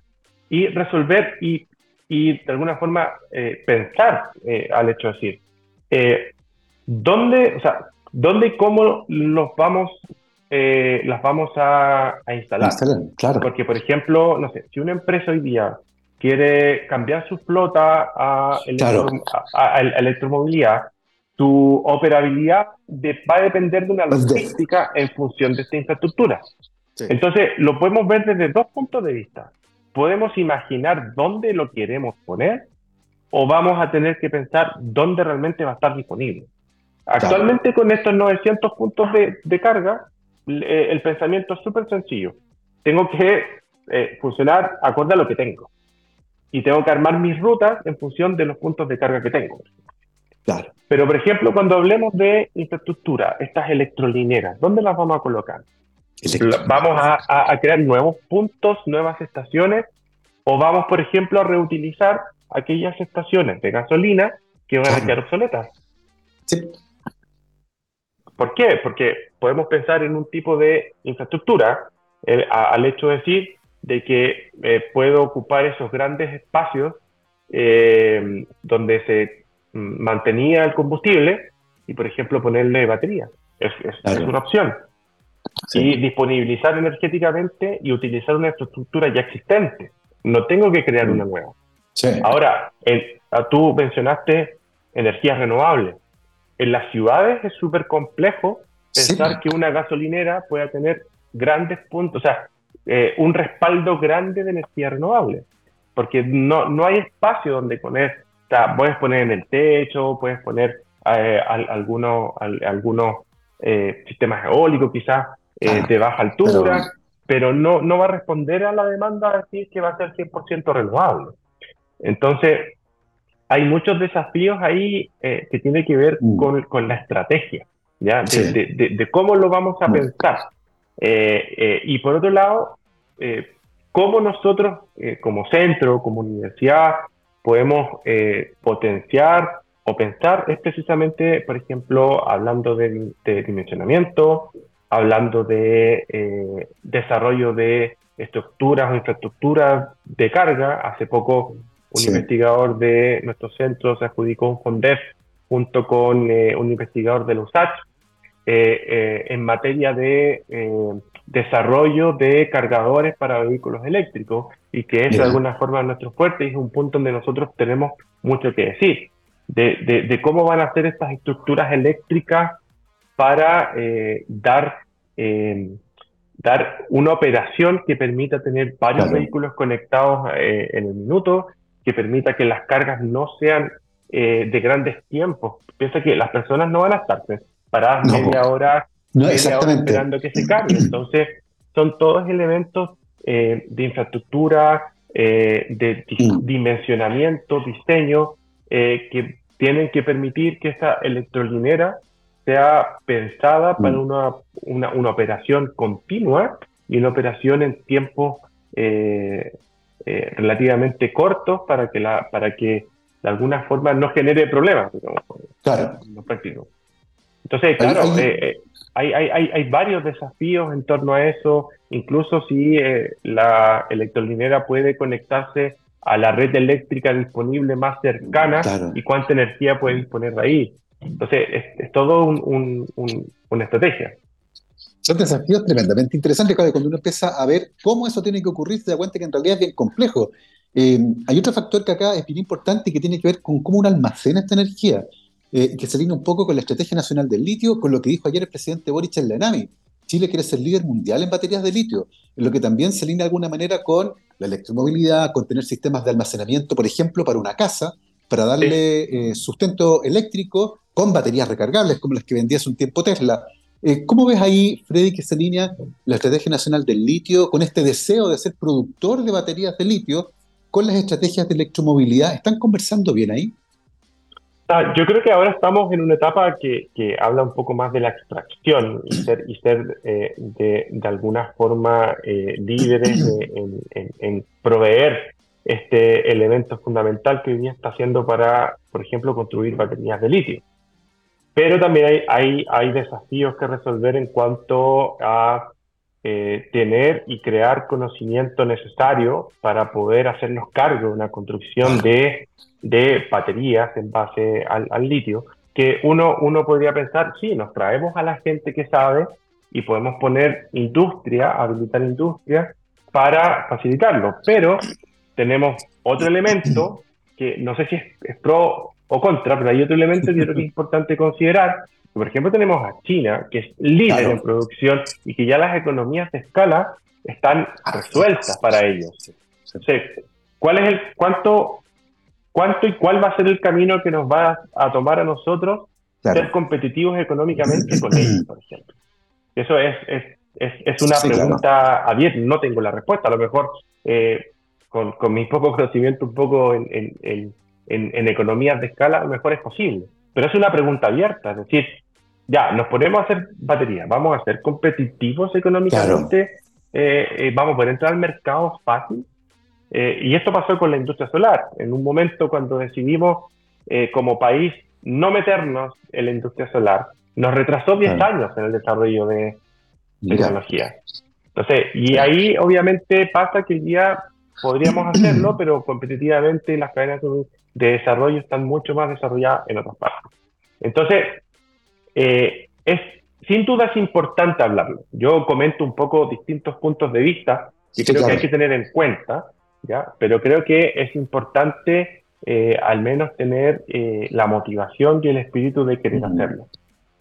Speaker 2: Y resolver y, y, de alguna forma eh, pensar eh, al hecho de decir, ¿dónde, o sea, dónde y cómo los vamos eh, las vamos a, instalar.
Speaker 1: claro.
Speaker 2: Porque, por ejemplo, no sé, si una empresa hoy día quiere cambiar su flota a, electromovilidad, tu operabilidad va a depender de una logística en función de esta infraestructura. Entonces, lo podemos ver desde dos puntos de vista. Podemos imaginar dónde lo queremos poner o vamos a tener que pensar dónde realmente va a estar disponible. Actualmente con estos 900 puntos de carga, eh, el pensamiento es súper sencillo. Tengo que eh, funcionar acorde a lo que tengo. Y tengo que armar mis rutas en función de los puntos de carga que tengo.
Speaker 1: Claro.
Speaker 2: Pero, por ejemplo, cuando hablemos de infraestructura, estas electrolineras, ¿dónde las vamos a colocar? ¿Vamos a, crear nuevos puntos, nuevas estaciones? ¿O vamos, por ejemplo, a reutilizar aquellas estaciones de gasolina que van a quedar obsoletas?
Speaker 1: Sí.
Speaker 2: ¿Por qué? Porque podemos pensar en un tipo de infraestructura eh, al hecho de decir de que eh, puedo ocupar esos grandes espacios eh, donde se mm, mantenía el combustible y, por ejemplo, ponerle batería. Es, una opción. Y disponibilizar energéticamente y utilizar una infraestructura ya existente. No tengo que crear una nueva. Ahora, tú mencionaste energías renovables en las ciudades es súper complejo pensar que una gasolinera pueda tener grandes puntos, o sea, eh, un respaldo grande de energía renovable, porque no, no hay espacio donde poner, o sea, puedes poner en el techo, puedes poner eh, algunos, algunos eh, sistemas eólicos quizás de baja altura, pero, no, no va a responder a la demanda de decir que va a ser 100% renovable. Entonces, hay muchos desafíos ahí eh, que tienen que ver mm. con, con, la estrategia, ¿ya? De, de, cómo lo vamos a mm. pensar. Eh, eh, y por otro lado, cómo nosotros como centro, como universidad, podemos potenciar o pensar es precisamente, por ejemplo, hablando de, dimensionamiento, hablando de desarrollo de estructuras o infraestructuras de carga. Hace poco un investigador de nuestro centro se adjudicó un FONDEF junto con eh, un investigador de la USACH eh, eh, en materia de desarrollo de cargadores para vehículos eléctricos y que es de alguna forma nuestro fuerte y es un punto donde nosotros tenemos mucho que decir de, de, cómo van a ser estas estructuras eléctricas para dar dar una operación que permita tener varios vehículos conectados en el minuto que permita que las cargas no sean eh, de grandes tiempos. Piensa que las personas no van a estar paradas media hora, esperando que se cargue. Entonces, son todos elementos eh, de infraestructura, eh, de mm. dimensionamiento, diseño, que tienen que permitir que esa electrolinera sea pensada para mm. una, una, una, operación continua y una operación en tiempos eh, eh, relativamente cortos para que, la, para que de alguna forma no genere problemas.
Speaker 1: claro.
Speaker 2: Entonces, claro, eh, hay, hay, hay, hay, varios desafíos en torno a eso, incluso si la electrolinera puede conectarse a la red eléctrica disponible más cercana y cuánta energía puede disponer de ahí. Entonces, es, todo un, una estrategia.
Speaker 1: Son desafíos tremendamente interesantes, cuando uno empieza a ver cómo eso tiene que ocurrir, se da cuenta que en realidad es bien complejo. Eh, hay otro factor que acá es bien importante y que tiene que ver con cómo uno almacena esta energía, eh, que se alinea un poco con la Estrategia Nacional del Litio, con lo que dijo ayer el presidente Boric en la ENAMI. Chile quiere ser líder mundial en baterías de litio, en lo que también se alinea de alguna manera con la electromovilidad, con tener sistemas de almacenamiento, por ejemplo, para una casa, para darle eh, sustento eléctrico con baterías recargables, como las que vendía hace un tiempo Tesla. Eh, ¿Cómo ves ahí, Freddy, que se alinea la Estrategia Nacional del Litio con este deseo de ser productor de baterías de litio con las estrategias de electromovilidad? ¿Están conversando bien ahí?
Speaker 2: Ah, yo creo que ahora estamos en una etapa que, habla un poco más de la extracción y ser, ser eh, de, de, alguna forma eh, líderes en, proveer este elemento fundamental que hoy día está haciendo para, por ejemplo, construir baterías de litio. Pero también hay, hay, hay desafíos que resolver en cuanto a eh, tener y crear conocimiento necesario para poder hacernos cargo de una construcción de, de baterías en base al, al, litio, que uno, uno podría pensar, sí, nos traemos a la gente que sabe y podemos poner industria, habilitar industria para facilitarlo, pero tenemos otro elemento que no sé si es, es pro o contra, pero hay otro elemento que creo que es importante considerar. Por ejemplo, tenemos a China, que es líder en producción y que ya las economías de escala están resueltas para ellos. ¿cuál es el, cuánto, cuánto y cuál va a ser el camino que nos va a tomar a nosotros ser competitivos económicamente con ellos, por ejemplo? Eso es, es, es, una pregunta abierta, no tengo la respuesta, a lo mejor eh, con, con, mi poco conocimiento un poco en, en en, economías de escala, a lo mejor es posible. Pero es una pregunta abierta, es decir, ya, nos ponemos a hacer baterías, vamos a ser competitivos económicamente, eh, eh, vamos a poder entrar al mercado fácil. Eh, y esto pasó con la industria solar. En un momento cuando decidimos como país no meternos en la industria solar, nos retrasó 10 años en el desarrollo de, tecnología. Entonces, y ahí obviamente pasa que el día podríamos hacerlo, pero competitivamente las cadenas de desarrollo están mucho más desarrolladas en otras partes. Entonces, eh, es, sin duda es importante hablarlo. Yo comento un poco distintos puntos de vista que creo que hay que tener en cuenta, ¿ya? pero creo que es importante eh, al menos tener eh, la motivación y el espíritu de querer hacerlo.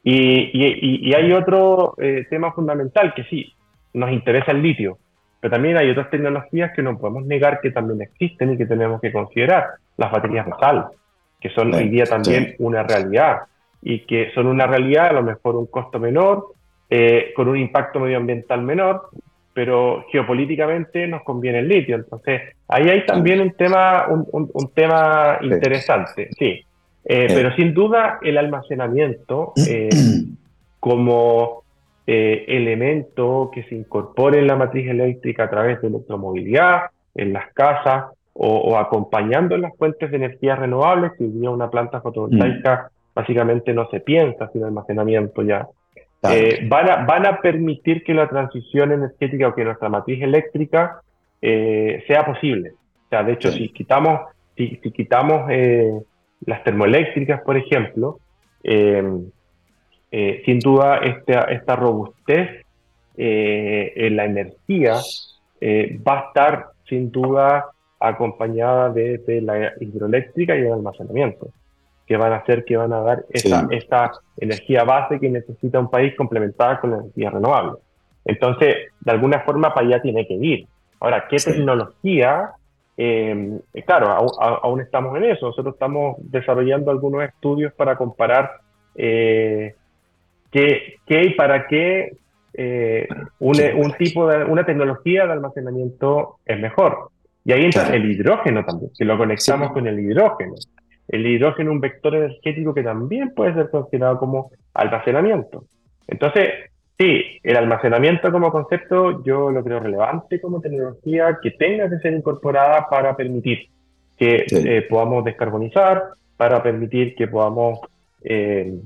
Speaker 2: Y, y, y, hay otro tema fundamental que sí, nos interesa el litio, pero también hay otras tecnologías que no podemos negar que también existen y que tenemos que considerar. Las baterías de sal, que son hoy día también una realidad y que son una realidad a lo mejor un costo menor, eh, con un impacto medioambiental menor, pero geopolíticamente nos conviene el litio. Entonces, ahí hay también un tema, un, un, tema interesante, sí. Eh, pero sin duda el almacenamiento eh, como elemento que se incorpore en la matriz eléctrica a través de electromovilidad, en las casas o, acompañando en las fuentes de energía renovables, si hoy una planta fotovoltaica mm. básicamente no se piensa sin almacenamiento ya. Eh, van, a, van a permitir que la transición energética o que nuestra matriz eléctrica eh, sea posible. O sea, de hecho, si quitamos, si, si quitamos las termoeléctricas, por ejemplo, eh, sin duda esta, esta robustez eh, en la energía eh, va a estar sin duda acompañada de, la hidroeléctrica y el almacenamiento, que van a hacer que van a dar esa, esta energía base que necesita un país complementada con la energía renovable. Entonces, de alguna forma para allá tiene que ir. Ahora, ¿qué tecnología? claro, aún, estamos en eso. Nosotros estamos desarrollando algunos estudios para comparar eh, qué, qué y para qué eh, un, un, tipo de una tecnología de almacenamiento es mejor. Y ahí entra el hidrógeno también, que lo conectamos con el hidrógeno. el hidrógeno es un vector energético que también puede ser considerado como almacenamiento. Entonces, sí, el almacenamiento como concepto yo lo creo relevante como tecnología que tenga que ser incorporada para permitir que eh, podamos descarbonizar, para permitir que podamos, eh,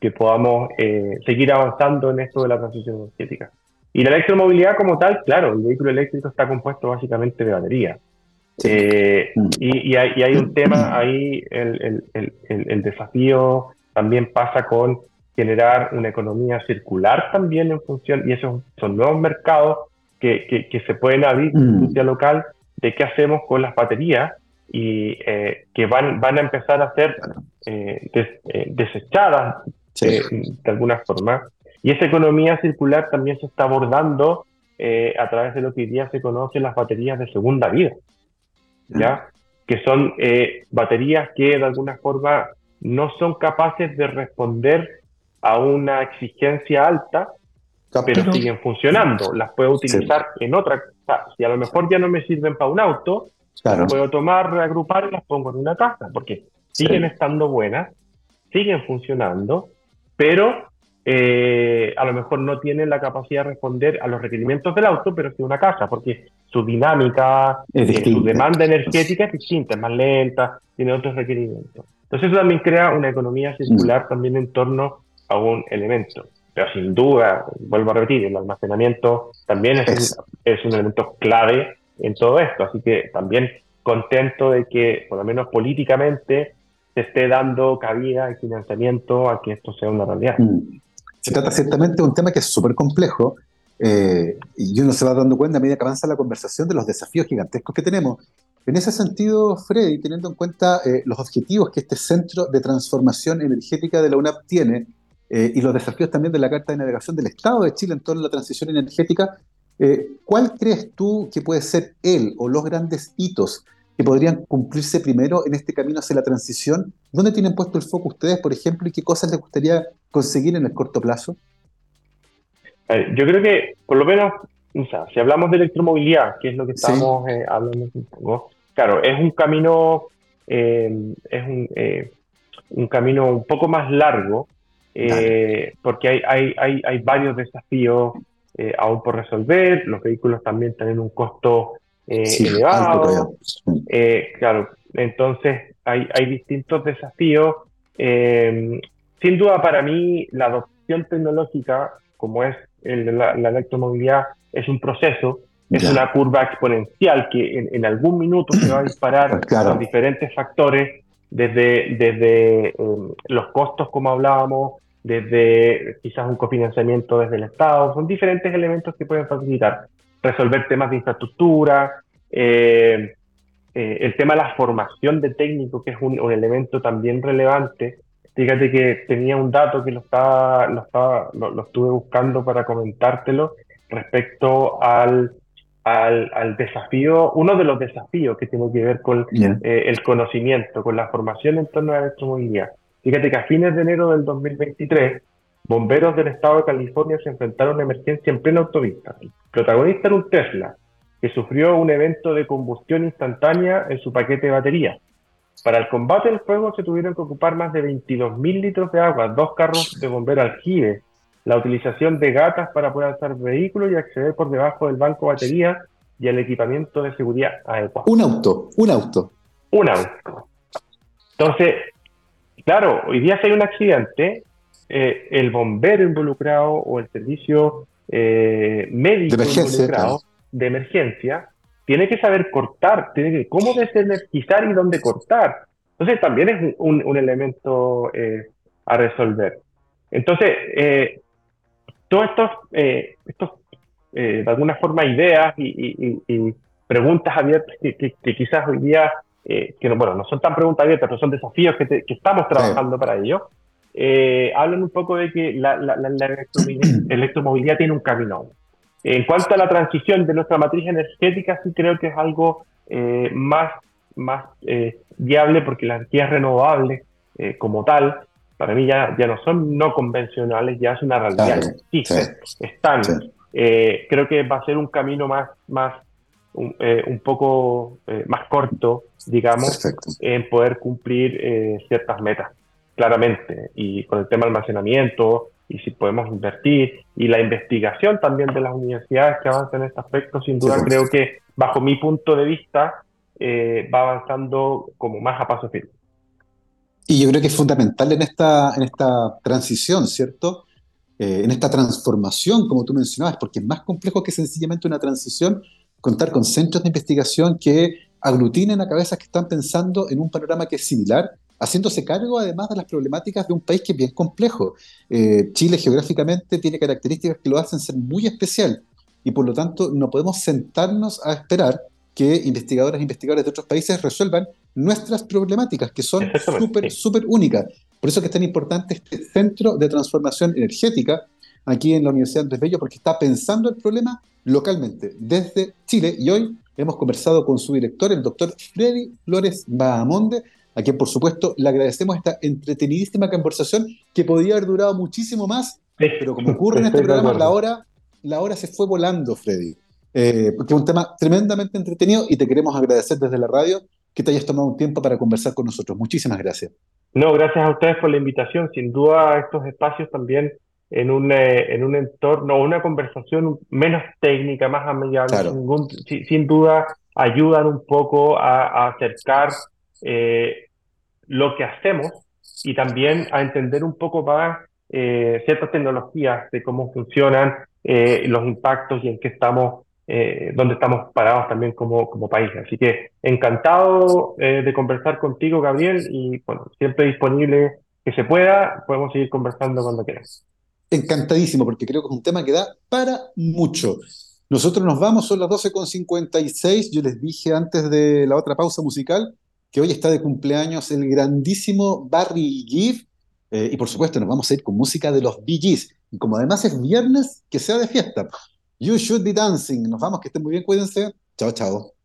Speaker 2: que podamos eh, seguir avanzando en esto de la transición energética. Y la electromovilidad como tal, claro, el vehículo eléctrico está compuesto básicamente de batería. Mm. y, hay, un tema ahí, el, el, el, desafío también pasa con generar una economía circular también en función, y esos son nuevos mercados que, que, se pueden abrir en mm. industria local de qué hacemos con las baterías y eh, que van, van a empezar a ser eh, eh, desechadas de alguna forma. Y esa economía circular también se está abordando a través de lo que hoy día se conoce las baterías de segunda vida, ¿ya? que son baterías que de alguna forma no son capaces de responder a una exigencia alta, pero siguen funcionando. Las puedo utilizar en otra. si a lo mejor ya no me sirven para un auto, las puedo tomar, reagrupar y las pongo en una casa, porque siguen estando buenas, siguen funcionando, pero eh, a lo mejor no tienen la capacidad de responder a los requerimientos del auto, pero sí una casa, porque su dinámica, eh, su demanda energética es distinta, es más lenta, tiene otros requerimientos. Entonces eso también crea una economía circular mm. también en torno a un elemento. Pero sin duda, vuelvo a repetir, el almacenamiento también es, Un, es un elemento clave en todo esto. Así que también contento de que, por lo menos políticamente, se esté dando cabida y financiamiento a que esto sea una realidad. Mm.
Speaker 1: Se trata ciertamente de un tema que es súper complejo eh, y uno se va dando cuenta a medida que avanza la conversación de los desafíos gigantescos que tenemos. En ese sentido, Freddy, teniendo en cuenta eh, los objetivos que este Centro de Transformación Energética de la UNAP tiene, eh, y los desafíos también de la Carta de Navegación del Estado de Chile en torno a la transición energética, ¿cuál crees tú que puede ser él o los grandes hitos que podrían cumplirse primero en este camino hacia la transición? ¿Dónde tienen puesto el foco ustedes, por ejemplo, y qué cosas les gustaría conseguir en el corto plazo?
Speaker 2: yo creo que, por lo menos, si hablamos de electromovilidad, que es lo que estamos eh, hablando claro, es un camino, es un, un camino un poco más largo, eh, porque hay, hay, hay, hay, varios desafíos eh, aún por resolver, los vehículos también tienen un costo eh, elevado, claro, entonces hay, hay distintos desafíos. sin duda para mí la adopción tecnológica, como es la, electromovilidad, es un proceso, es una curva exponencial que en, algún minuto se va a disparar con diferentes factores, desde, desde los costos, como hablábamos, desde quizás un cofinanciamiento desde el Estado, son diferentes elementos que pueden facilitar resolver temas de infraestructura, eh, eh, el tema de la formación de técnicos, que es un, elemento también relevante. Fíjate que tenía un dato que lo estaba, lo, estaba, lo, estuve buscando para comentártelo respecto al, al, desafío, uno de los desafíos que tiene que ver con eh, el conocimiento, con la formación en torno a la electromovilidad. Fíjate que a fines de enero del 2023, bomberos del estado de California se enfrentaron a una emergencia en plena autopista. El protagonista era un Tesla, que sufrió un evento de combustión instantánea en su paquete de batería. Para el combate del fuego se tuvieron que ocupar más de 22.000 litros de agua, dos carros de bombero aljibe, la utilización de gatas para poder alzar vehículos y acceder por debajo del banco batería y el equipamiento de seguridad adecuado.
Speaker 1: Un auto, un auto.
Speaker 2: Un auto. Entonces, Claro, hoy día si hay un accidente, eh, el bombero involucrado o el servicio eh, médico de involucrado de emergencia tiene que saber cortar, tiene que cómo desenergizar y dónde cortar. Entonces también es un, elemento eh, a resolver. Entonces, todos estos, estos de alguna forma, ideas y, preguntas abiertas que quizás hoy día eh, que bueno, no son tan preguntas abiertas, pero son desafíos que, estamos trabajando para ello, eh, hablan un poco de que la, electromovilidad, tiene un camino. En cuanto a la transición de nuestra matriz energética, sí creo que es algo eh, más, más viable porque las energías renovables como tal, para mí ya, ya no son no convencionales, ya es una realidad. Sí, están. creo que va a ser un camino más, más un, un poco más corto, digamos, en poder cumplir ciertas metas, claramente. Y con el tema almacenamiento, y si podemos invertir, y la investigación también de las universidades que avanzan en este aspecto, sin duda creo que bajo mi punto de vista eh, va avanzando como más a paso firme.
Speaker 1: Y yo creo que es fundamental en esta, en esta transición, ¿cierto? Eh, en esta transformación, como tú mencionabas, porque es más complejo que sencillamente una transición, contar con centros de investigación que aglutinen a cabezas que están pensando en un panorama que es similar haciéndose cargo además de las problemáticas de un país que es bien complejo. Eh, Chile geográficamente tiene características que lo hacen ser muy especial y por lo tanto no podemos sentarnos a esperar que investigadoras e investigadores de otros países resuelvan nuestras problemáticas, que son súper, súper únicas. Por eso que es tan importante este centro de transformación energética aquí en la Universidad Andrés Bello, porque está pensando el problema localmente, desde Chile. Y hoy hemos conversado con su director, el doctor Freddy Flores Bahamonde, a quien por supuesto le agradecemos esta entretenidísima conversación que podía haber durado muchísimo más, pero como ocurre en este programa, la hora, la hora se fue volando, Freddy. Eh, porque es un tema tremendamente entretenido y te queremos agradecer desde la radio que te hayas tomado un tiempo para conversar con nosotros. Muchísimas gracias.
Speaker 2: No, gracias a ustedes por la invitación. Sin duda, estos espacios también en un, eh, en un entorno, una conversación menos técnica, más amigable, sin, duda ayudan un poco a, acercar eh, lo que hacemos y también a entender un poco más eh, ciertas tecnologías de cómo funcionan eh, los impactos y en qué estamos, eh, dónde estamos parados también como, como país. Así que encantado de conversar contigo, Gabriel, y bueno, siempre disponible que se pueda, podemos seguir conversando cuando quieras.
Speaker 1: Encantadísimo, porque creo que es un tema que da para mucho. Nosotros nos vamos, son las 12.56, yo les dije antes de la otra pausa musical, que hoy está de cumpleaños el grandísimo Barry Gibb. Eh, y por supuesto, nos vamos a ir con música de los Bee. Y como además es viernes, que sea de fiesta. You should be dancing. Nos vamos, que estén muy bien, cuídense. Chao, chao.